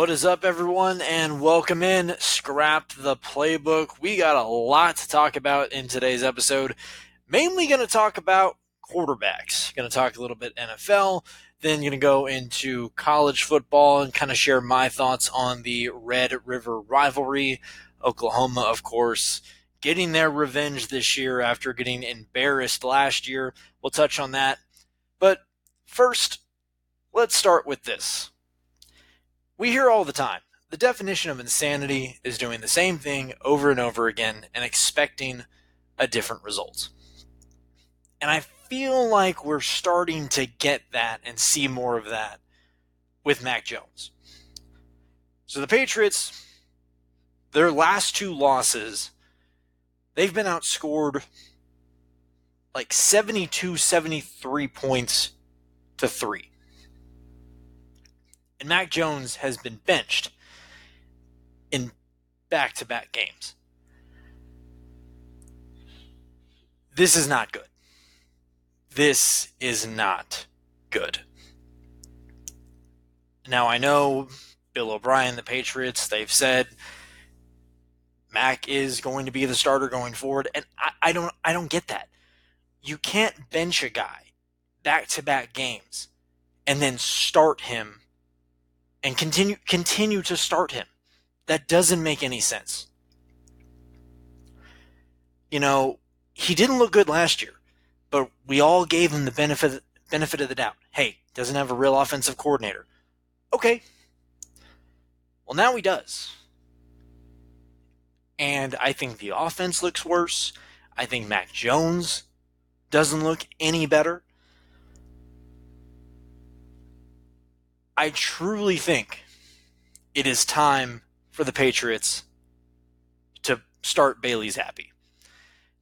What is up, everyone, and welcome in. Scrap the playbook. We got a lot to talk about in today's episode. Mainly going to talk about quarterbacks. Going to talk a little bit NFL, then going to go into college football and kind of share my thoughts on the Red River rivalry. Oklahoma, of course, getting their revenge this year after getting embarrassed last year. We'll touch on that. But first, let's start with this. We hear all the time the definition of insanity is doing the same thing over and over again and expecting a different result. And I feel like we're starting to get that and see more of that with Mac Jones. So the Patriots, their last two losses, they've been outscored like 72 73 points to 3 and Mac Jones has been benched in back to back games. This is not good. This is not good. Now, I know Bill O'Brien, the Patriots, they've said Mac is going to be the starter going forward, and I, I don't I don't get that. You can't bench a guy back to back games and then start him and continue continue to start him. That doesn't make any sense. You know, he didn't look good last year, but we all gave him the benefit benefit of the doubt. Hey, doesn't have a real offensive coordinator. Okay. Well, now he does. And I think the offense looks worse. I think Mac Jones doesn't look any better. I truly think it is time for the Patriots to start Bailey Zappe.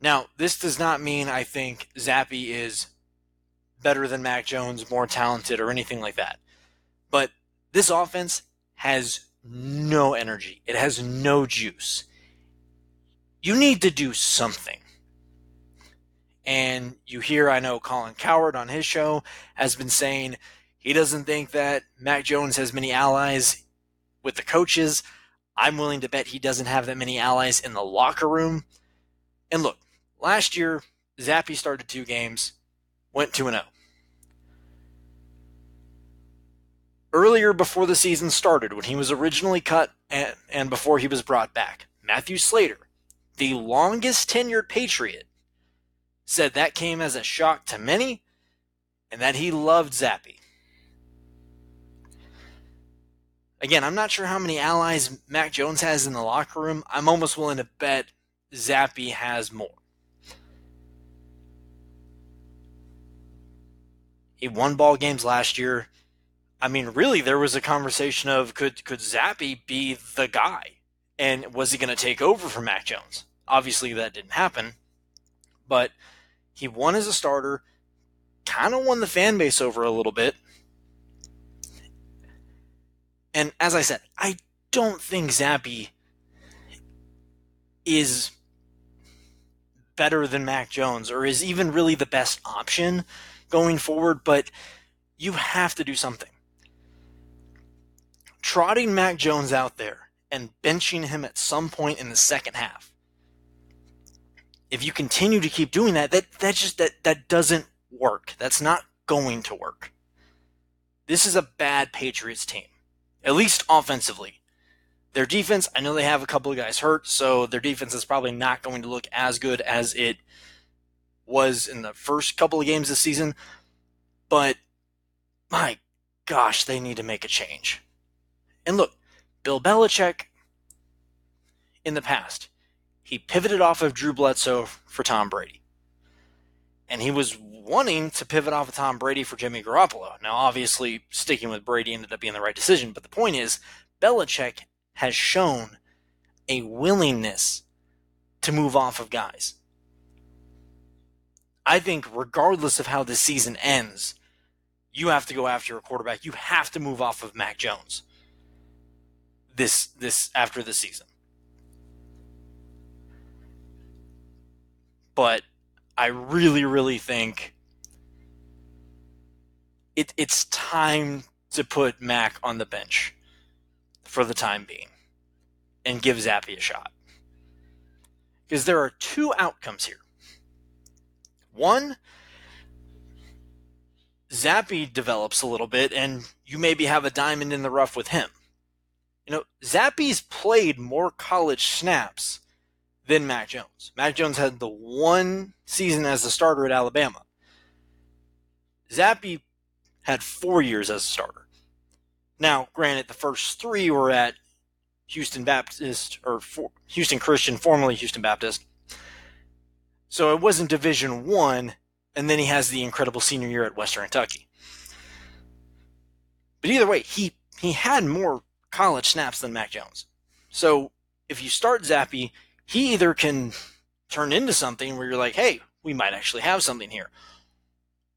Now, this does not mean I think Zappe is better than Mac Jones, more talented, or anything like that. But this offense has no energy, it has no juice. You need to do something. And you hear, I know Colin Cowherd on his show has been saying he doesn't think that Mac Jones has many allies with the coaches. I'm willing to bet he doesn't have that many allies in the locker room. And look, last year, Zappe started two games, went 2 0. Earlier before the season started, when he was originally cut and, and before he was brought back, Matthew Slater, the longest tenured Patriot, said that came as a shock to many and that he loved Zappe. Again, I'm not sure how many allies Mac Jones has in the locker room. I'm almost willing to bet Zappe has more. He won ball games last year. I mean, really, there was a conversation of could could Zappe be the guy, and was he going to take over for Mac Jones? Obviously, that didn't happen, but he won as a starter, kind of won the fan base over a little bit, and as I said, I don't think Zappe is better than Mac Jones or is even really the best option going forward, but you have to do something. Trotting Mac Jones out there and benching him at some point in the second half. If you continue to keep doing that, that that just that that doesn't work. That's not going to work. This is a bad Patriots team at least offensively. Their defense, I know they have a couple of guys hurt, so their defense is probably not going to look as good as it was in the first couple of games this season. But my gosh, they need to make a change. And look, Bill Belichick in the past, he pivoted off of Drew Bledsoe for Tom Brady. And he was wanting to pivot off of Tom Brady for Jimmy Garoppolo. Now, obviously, sticking with Brady ended up being the right decision, but the point is, Belichick has shown a willingness to move off of guys. I think, regardless of how this season ends, you have to go after a quarterback. You have to move off of Mac Jones this this after the season. But I really, really think it, it's time to put Mac on the bench for the time being and give Zappe a shot. Because there are two outcomes here. One, Zappe develops a little bit, and you maybe have a diamond in the rough with him. You know, Zappe's played more college snaps than Mac Jones. Mac Jones had the one season as a starter at Alabama. Zappe had four years as a starter. Now, granted, the first three were at Houston Baptist or for, Houston Christian, formerly Houston Baptist. So it wasn't Division One, and then he has the incredible senior year at Western Kentucky. But either way, he he had more college snaps than Mac Jones. So if you start Zappe, he either can turn into something where you're like, hey, we might actually have something here.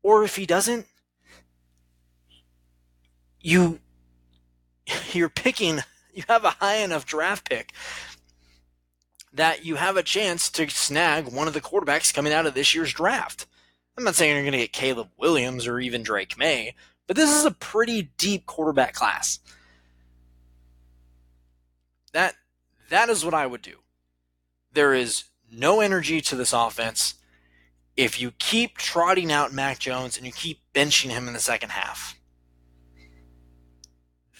Or if he doesn't, you you're picking you have a high enough draft pick that you have a chance to snag one of the quarterbacks coming out of this year's draft. I'm not saying you're going to get Caleb Williams or even Drake Maye, but this is a pretty deep quarterback class. That that is what I would do. There is no energy to this offense if you keep trotting out Mac Jones and you keep benching him in the second half.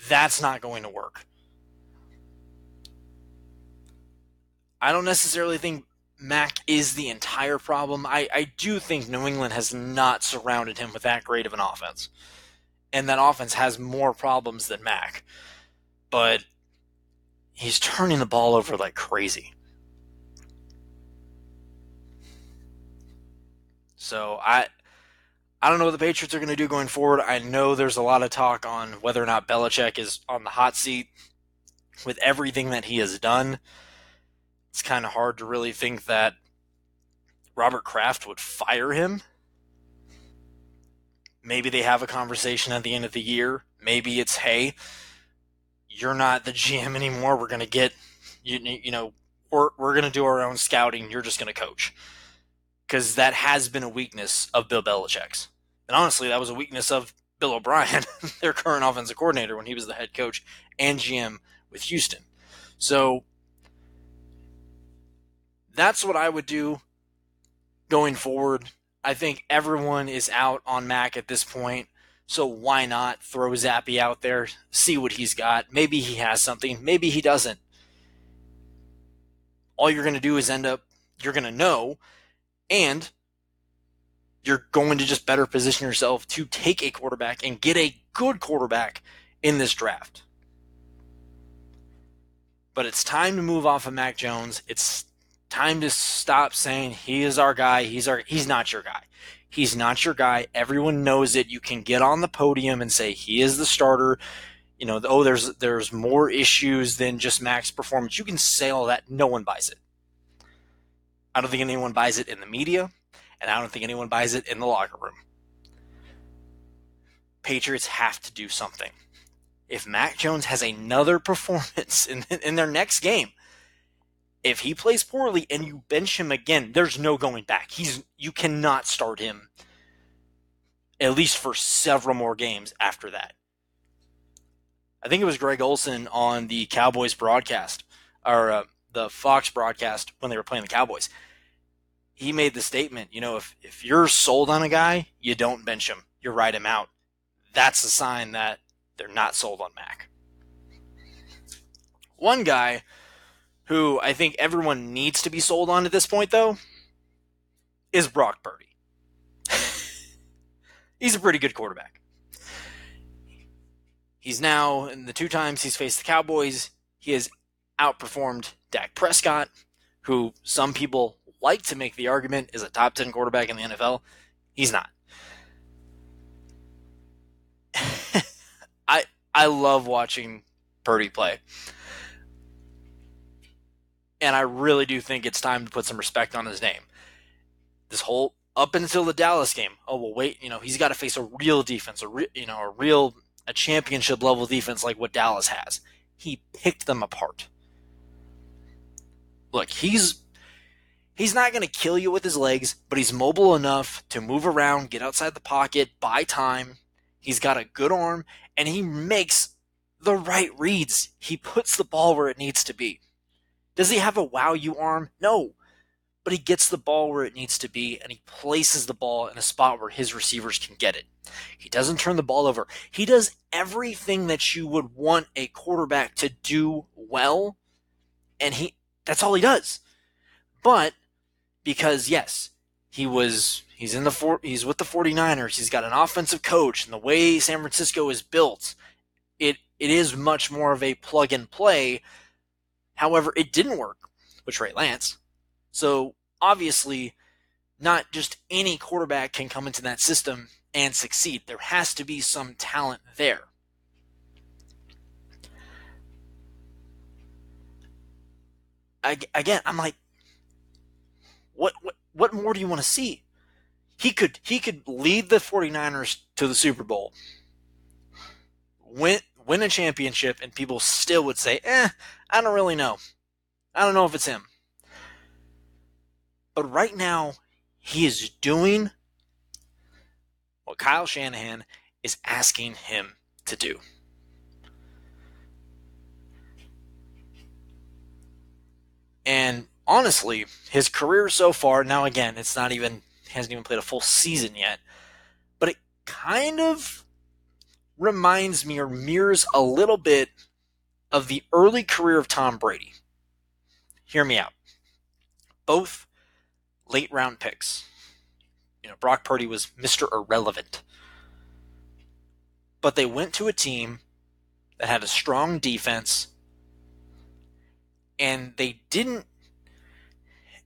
That's not going to work. I don't necessarily think Mac is the entire problem. I, I do think New England has not surrounded him with that great of an offense. And that offense has more problems than Mac. But he's turning the ball over like crazy. So I I don't know what the Patriots are going to do going forward. I know there's a lot of talk on whether or not Belichick is on the hot seat with everything that he has done it's kind of hard to really think that Robert Kraft would fire him. Maybe they have a conversation at the end of the year. Maybe it's, hey, you're not the GM anymore. We're going to get, you, you know, we're, we're going to do our own scouting. You're just going to coach. Because that has been a weakness of Bill Belichick's. And honestly, that was a weakness of Bill O'Brien, their current offensive coordinator, when he was the head coach and GM with Houston. So that's what I would do going forward. I think everyone is out on Mac at this point. So why not throw Zappe out there, see what he's got? Maybe he has something, maybe he doesn't. All you're going to do is end up, you're going to know, and you're going to just better position yourself to take a quarterback and get a good quarterback in this draft. But it's time to move off of Mac Jones. It's time to stop saying he is our guy. He's our he's not your guy. He's not your guy. Everyone knows it. You can get on the podium and say he is the starter. You know, oh, there's there's more issues than just Mac's performance. You can say all that. No one buys it. I don't think anyone buys it in the media, and I don't think anyone buys it in the locker room. Patriots have to do something. If Mac Jones has another performance in, in their next game, if he plays poorly and you bench him again, there's no going back. He's you cannot start him at least for several more games after that. I think it was Greg Olsen on the Cowboys broadcast or uh, the Fox broadcast when they were playing the Cowboys. He made the statement, you know, if if you're sold on a guy, you don't bench him. You ride him out. That's a sign that they're not sold on Mac. One guy who I think everyone needs to be sold on at this point, though, is Brock Purdy. he's a pretty good quarterback. He's now, in the two times he's faced the Cowboys, he has outperformed Dak Prescott, who some people like to make the argument is a top 10 quarterback in the NFL. He's not. I I love watching Purdy play. And I really do think it's time to put some respect on his name. This whole up until the Dallas game, oh well, wait, you know he's got to face a real defense, a re, you know a real a championship level defense like what Dallas has. He picked them apart. Look, he's he's not going to kill you with his legs, but he's mobile enough to move around, get outside the pocket, buy time. He's got a good arm, and he makes the right reads. He puts the ball where it needs to be. Does he have a wow you arm? No. But he gets the ball where it needs to be and he places the ball in a spot where his receivers can get it. He doesn't turn the ball over. He does everything that you would want a quarterback to do well and he that's all he does. But because yes, he was he's in the four, he's with the 49ers. He's got an offensive coach and the way San Francisco is built, it it is much more of a plug and play. However, it didn't work with Trey Lance. So obviously, not just any quarterback can come into that system and succeed. There has to be some talent there. I, again, I'm like, what, what what more do you want to see? He could he could lead the 49ers to the Super Bowl, win win a championship, and people still would say, eh, I don't really know. I don't know if it's him. But right now, he is doing what Kyle Shanahan is asking him to do. And honestly, his career so far, now again, it's not even, hasn't even played a full season yet, but it kind of reminds me or mirrors a little bit of the early career of Tom Brady. Hear me out. Both late round picks. You know, Brock Purdy was Mr. Irrelevant. But they went to a team that had a strong defense and they didn't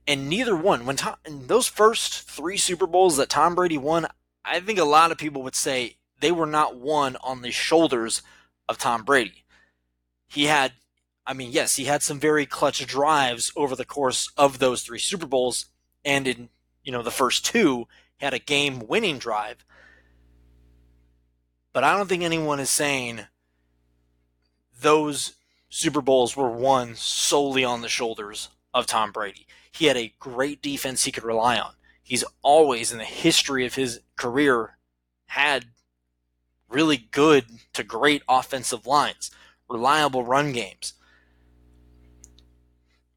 and neither one when Tom, those first three Super Bowls that Tom Brady won, I think a lot of people would say they were not won on the shoulders of Tom Brady. He had, I mean, yes, he had some very clutch drives over the course of those three Super Bowls, and in you know the first two had a game-winning drive. But I don't think anyone is saying those Super Bowls were won solely on the shoulders of Tom Brady. He had a great defense he could rely on. He's always, in the history of his career, had really good to great offensive lines, reliable run games.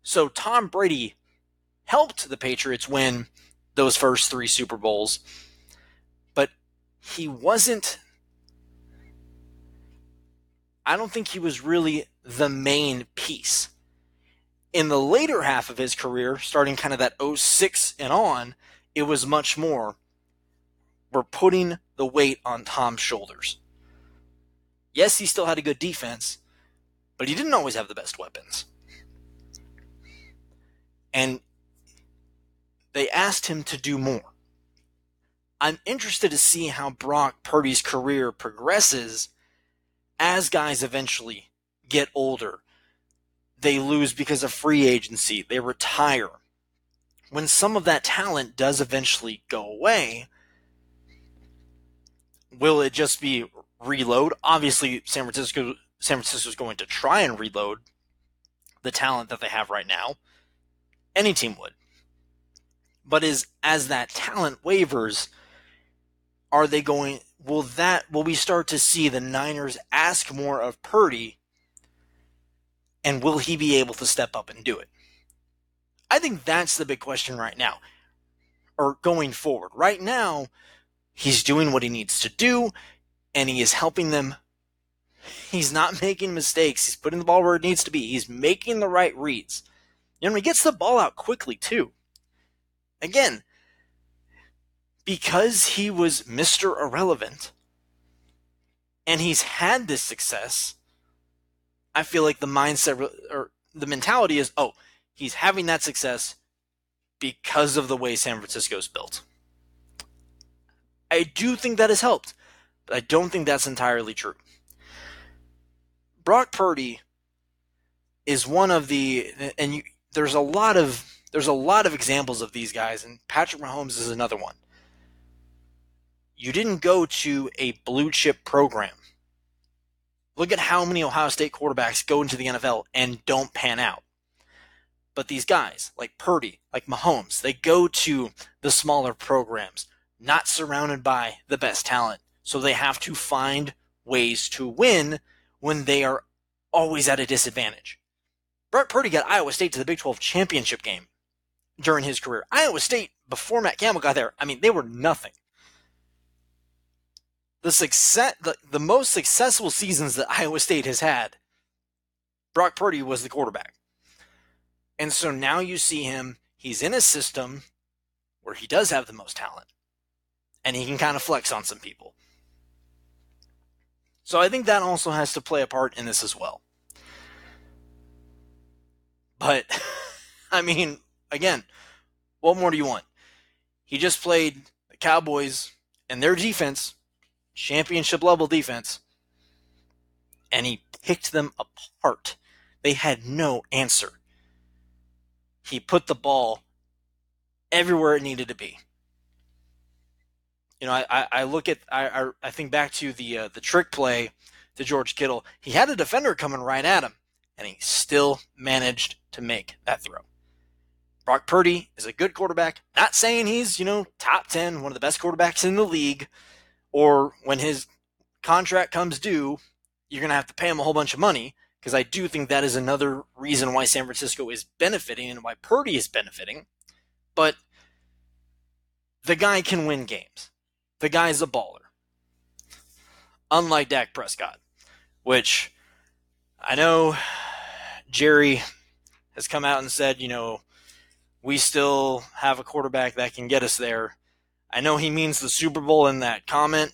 So Tom Brady helped the Patriots win those first three Super Bowls, but he wasn't. I don't think he was really the main piece in the later half of his career, starting kind of that 06 and on, it was much more. We're putting the weight on Tom's shoulders. Yes, he still had a good defense, but he didn't always have the best weapons. And they asked him to do more. I'm interested to see how Brock Purdy's career progresses as guys eventually get older they lose because of free agency, they retire. When some of that talent does eventually go away, will it just be reload? Obviously, San Francisco San Francisco is going to try and reload the talent that they have right now. Any team would. But is as that talent wavers, are they going will that will we start to see the Niners ask more of Purdy and will he be able to step up and do it? I think that's the big question right now, or going forward. Right now, he's doing what he needs to do, and he is helping them. He's not making mistakes. He's putting the ball where it needs to be. He's making the right reads. And he gets the ball out quickly, too. Again, because he was Mr. Irrelevant, and he's had this success, I feel like the mindset or the mentality is, oh, he's having that success because of the way San Francisco is built. I do think that has helped, but I don't think that's entirely true. Brock Purdy is one of the, and you, there's a lot of there's a lot of examples of these guys, and Patrick Mahomes is another one. You didn't go to a blue chip program Look at how many Ohio State quarterbacks go into the NFL and don't pan out. But these guys, like Purdy, like Mahomes, they go to the smaller programs, not surrounded by the best talent. So they have to find ways to win when they are always at a disadvantage. Brett Purdy got Iowa State to the Big 12 championship game during his career. Iowa State, before Matt Campbell got there, I mean, they were nothing. The success, the, the most successful seasons that Iowa State has had, Brock Purdy was the quarterback. And so now you see him, he's in a system where he does have the most talent. And he can kind of flex on some people. So I think that also has to play a part in this as well. But, I mean, again, what more do you want? He just played the Cowboys and their defense, championship level defense, and he picked them apart. They had no answer. He put the ball everywhere it needed to be. You know, I, I look at I, I think back to the uh, the trick play to George Kittle. He had a defender coming right at him, and he still managed to make that throw. Brock Purdy is a good quarterback. Not saying he's, you know, top 10, one of the best quarterbacks in the league, or when his contract comes due, you're going to have to pay him a whole bunch of money, because I do think that is another reason why San Francisco is benefiting and why Purdy is benefiting. But the guy can win games. The guy's a baller. Unlike Dak Prescott, which I know Jerry has come out and said, you know, we still have a quarterback that can get us there. I know he means the Super Bowl in that comment.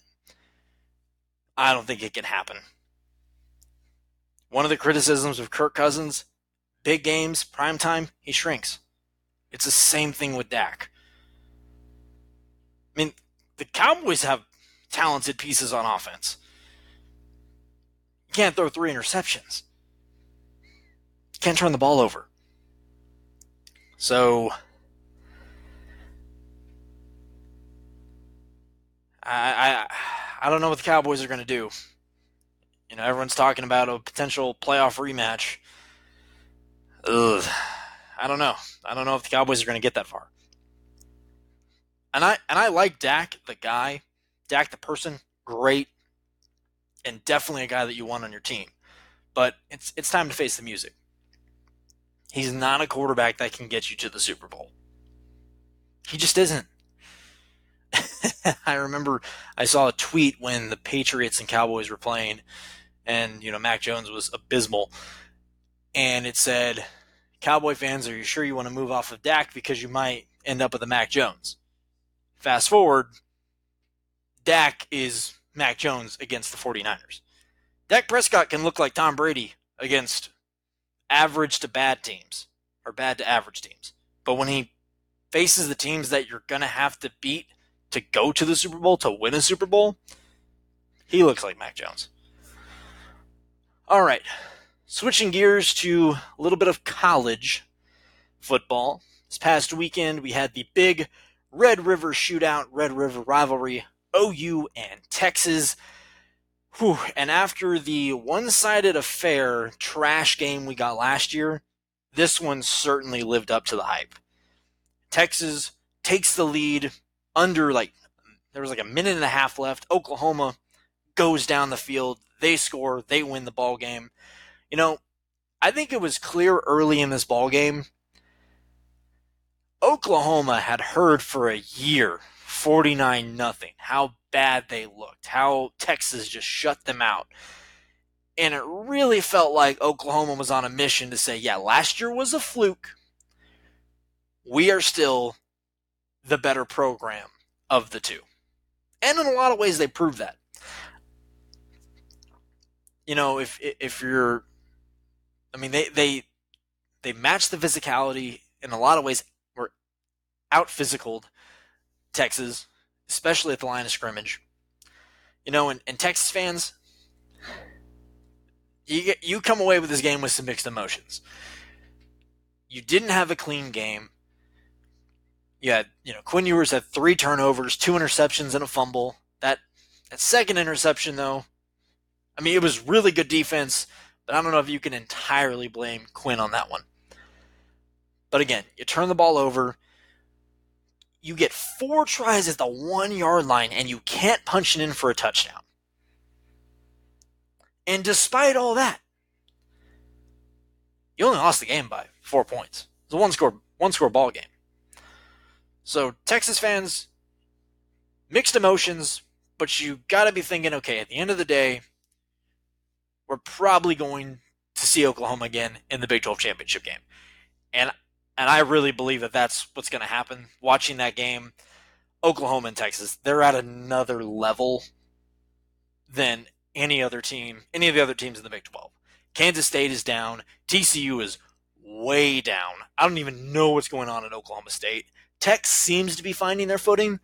I don't think it can happen. One of the criticisms of Kirk Cousins, big games, prime time, he shrinks. It's the same thing with Dak. I mean, the Cowboys have talented pieces on offense. You can't throw three interceptions. You can't turn the ball over. So I I I don't know what the Cowboys are going to do. You know, everyone's talking about a potential playoff rematch. Ugh. I don't know. I don't know if the Cowboys are going to get that far. And I and I like Dak the guy, Dak the person, great, and definitely a guy that you want on your team. But it's it's time to face the music. He's not a quarterback that can get you to the Super Bowl. He just isn't. I remember I saw a tweet when the Patriots and Cowboys were playing, and you know Mac Jones was abysmal, and it said, "Cowboy fans, are you sure you want to move off of Dak because you might end up with a Mac Jones?" Fast forward, Dak is Mac Jones against the 49ers. Dak Prescott can look like Tom Brady against average to bad teams or bad to average teams. But when he faces the teams that you're going to have to beat to go to the Super Bowl, to win a Super Bowl, he looks like Mac Jones. All right. Switching gears to a little bit of college football. This past weekend, we had the big Red River shootout, Red River rivalry, OU and Texas. Whew. And after the one sided affair trash game we got last year, this one certainly lived up to the hype. Texas takes the lead under like there was like a minute and a half left. Oklahoma goes down the field. They score. They win the ball game. You know, I think it was clear early in this ball game. Oklahoma had heard for a year 49 nothing how bad they looked, how Texas just shut them out. And it really felt like Oklahoma was on a mission to say, yeah, last year was a fluke. We are still the better program of the two. And in a lot of ways, they prove that. You know, if if you're, I mean, they they they matched the physicality in a lot of ways. Were out physicaled Texas especially at the line of scrimmage. You know, and, and Texas fans, you get you come away with this game with some mixed emotions. You didn't have a clean game. You had, you know, Quinn Ewers had three turnovers, two interceptions, and a fumble. That that second interception, though, I mean, it was really good defense, but I don't know if you can entirely blame Quinn on that one. But again, you turn the ball over you get four tries at the one yard line and you can't punch it in for a touchdown. And despite all that, you only lost the game by four points. It's a one score one score ball game. So Texas fans, mixed emotions, but you got to be thinking, okay, at the end of the day, we're probably going to see Oklahoma again in the Big 12 championship game, and and I really believe that that's what's going to happen. Watching that game, Oklahoma and Texas, they're at another level than any other team, any of the other teams in the Big 12. Kansas State is down. TCU is way down. I don't even know what's going on at Oklahoma State. Tech seems to be finding their footing.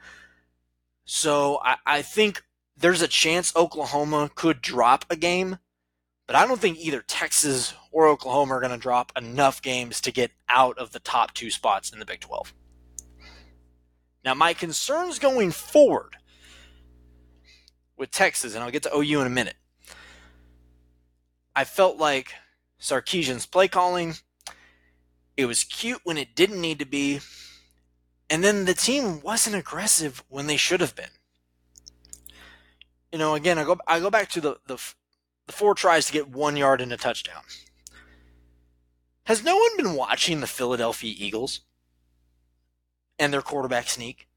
So I, I think there's a chance Oklahoma could drop a game, but I don't think either Texas or Oklahoma are going to drop enough games to get out of the top two spots in the Big 12. Now, my concerns going forward with Texas, and I'll get to OU in a minute. I felt like Sarkisian's play calling, it was cute when it didn't need to be, and then the team wasn't aggressive when they should have been. You know, again, I go I go back to the the, the four tries to get one yard and a touchdown. Has no one been watching the Philadelphia Eagles and their quarterback sneak?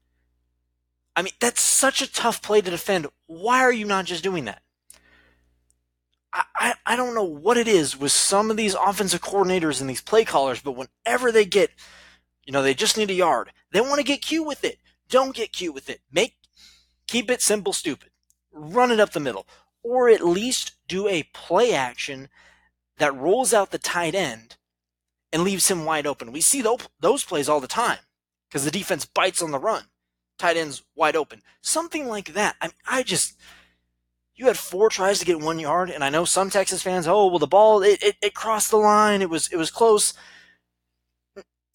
I mean, that's such a tough play to defend. Why are you not just doing that? I, I, I don't know what it is with some of these offensive coordinators and these play callers, but whenever they get, you know, they just need a yard, they want to get cute with it. Don't get cute with it. Make keep it simple, stupid. Run it up the middle, or at least do a play action that rolls out the tight end and leaves him wide open. We see those plays all the time because the defense bites on the run tight ends wide open. Something like that. I, mean, I just, you had four tries to get one yard, and I know some Texas fans, oh, well, the ball, it, it, it crossed the line. It was, it was close.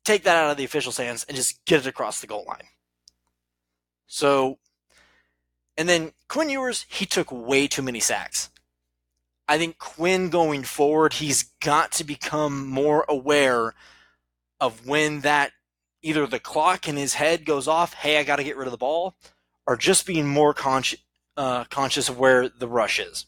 Take that out of the official's hands and just get it across the goal line. So, and then Quinn Ewers, he took way too many sacks. I think Quinn going forward, he's got to become more aware of when that either the clock in his head goes off, hey, I got to get rid of the ball, or just being more consci- uh, conscious of where the rush is.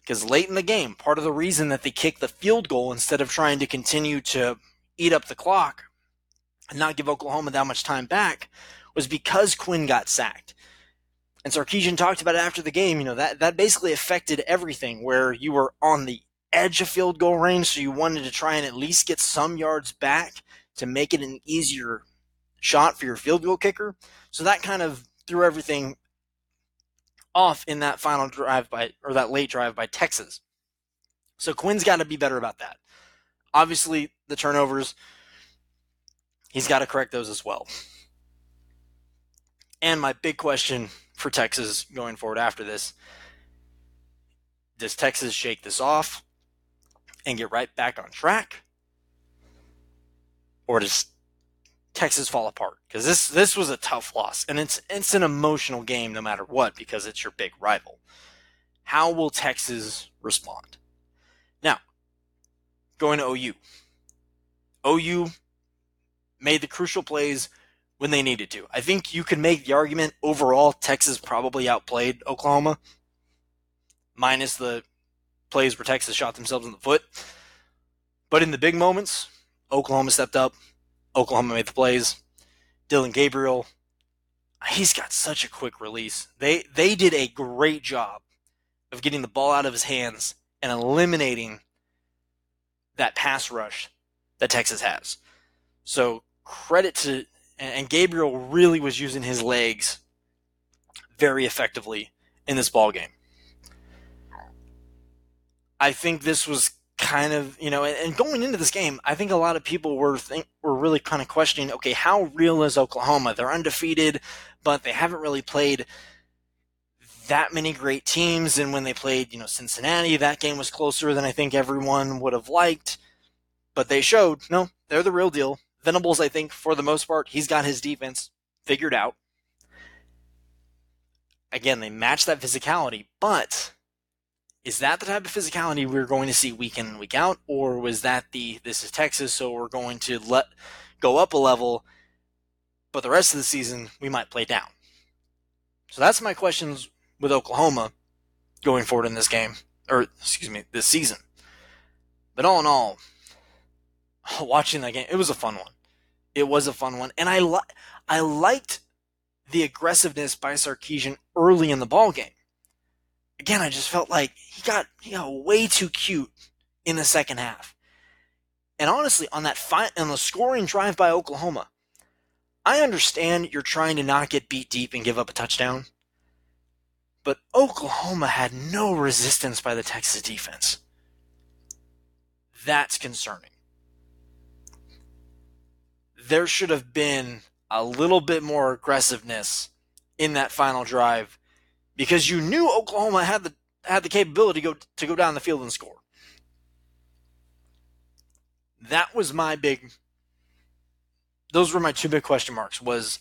Because late in the game, part of the reason that they kicked the field goal instead of trying to continue to eat up the clock and not give Oklahoma that much time back was because Quinn got sacked. And Sarkisian talked about it after the game. You know, that, that basically affected everything where you were on the edge of field goal range, so you wanted to try and at least get some yards back to make it an easier shot for your field goal kicker. So that kind of threw everything off in that final drive by or that late drive by Texas. So Quinn's got to be better about that. Obviously, the turnovers he's got to correct those as well. And my big question for Texas going forward after this does Texas shake this off and get right back on track? or does Texas fall apart? Because this this was a tough loss, and it's it's an emotional game no matter what because it's your big rival. How will Texas respond? Going to OU. OU made the crucial plays when they needed to. I think you can make the argument overall Texas probably outplayed Oklahoma, minus the plays where Texas shot themselves in the foot. But in the big moments, Oklahoma stepped up. Oklahoma made the plays. Dillon Gabriel, he's got such a quick release. They they did a great job of getting the ball out of his hands and eliminating that pass rush that Texas has. So credit to and Gabriel really was using his legs very effectively in this ball game. I think this was kind of you know and going into this game i think a lot of people were think, were really kind of questioning okay how real is oklahoma they're undefeated but they haven't really played that many great teams and when they played you know cincinnati that game was closer than i think everyone would have liked. But they showed no they're the real deal. Venables i think for the most part he's got his defense figured out. Again they match that physicality but is that the type of physicality we're going to see week in and week out, or was that the this is Texas, so we're going to let go up a level, but the rest of the season we might play down? So that's my questions with Oklahoma going forward in this game, or excuse me, this season. But all in all, watching that game, it was a fun one. It was a fun one, and I li- I liked the aggressiveness by Sarkisian early in the ball game. Again, I just felt like he got he got way too cute in the second half. And honestly, on that fi- on the scoring drive by Oklahoma, I understand you're trying to not get beat deep and give up a touchdown. But Oklahoma had no resistance by the Texas defense. That's concerning. There should have been a little bit more aggressiveness in that final drive because you knew Oklahoma had the had the capability to go to go down the field and score. That was my big those were my two big question marks was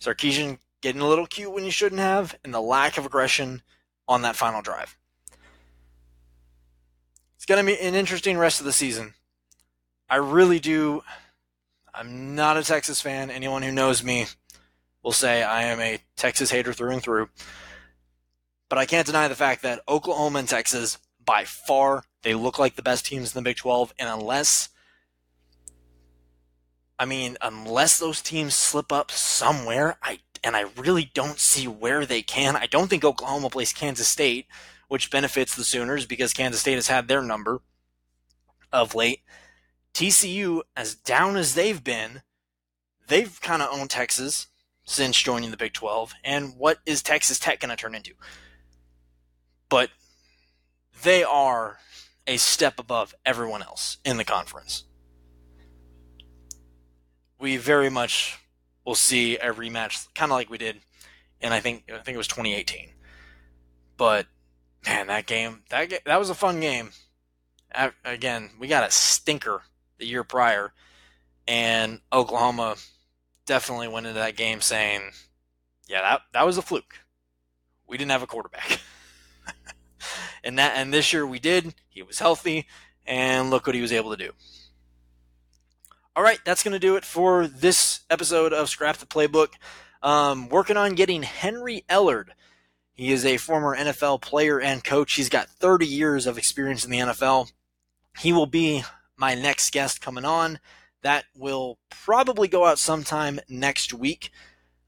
Sarkisian getting a little cute when you shouldn't have and the lack of aggression on that final drive. It's going to be an interesting rest of the season. I really do I'm not a Texas fan. Anyone who knows me will say I am a Texas hater through and through. But I can't deny the fact that Oklahoma and Texas, by far, they look like the best teams in the Big 12. And unless, I mean, unless those teams slip up somewhere, I and I really don't see where they can. I don't think Oklahoma plays Kansas State, which benefits the Sooners because Kansas State has had their number of late. TCU, as down as they've been, they've kind of owned Texas since joining the Big 12. And what is Texas Tech going to turn into? But they are a step above everyone else in the conference. We very much will see a rematch, kind of like we did, and I think I think it was 2018. But man, that game that that was a fun game. Again, we got a stinker the year prior, and Oklahoma definitely went into that game saying, "Yeah, that that was a fluke. We didn't have a quarterback." and that and this year we did. He was healthy, and look what he was able to do. All right, that's going to do it for this episode of Scrap the Playbook. Um, working on getting Henry Ellard. He is a former NFL player and coach. He's got 30 years of experience in the NFL. He will be my next guest coming on. That will probably go out sometime next week.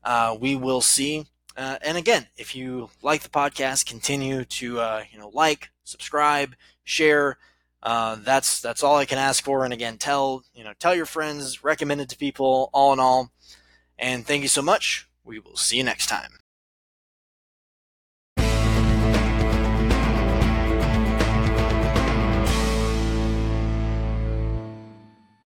Uh, we will see. Uh, and again, if you like the podcast, continue to uh, you know like, subscribe, share. Uh, that's that's all I can ask for. And again, tell you know tell your friends, recommend it to people. All in all, and thank you so much. We will see you next time.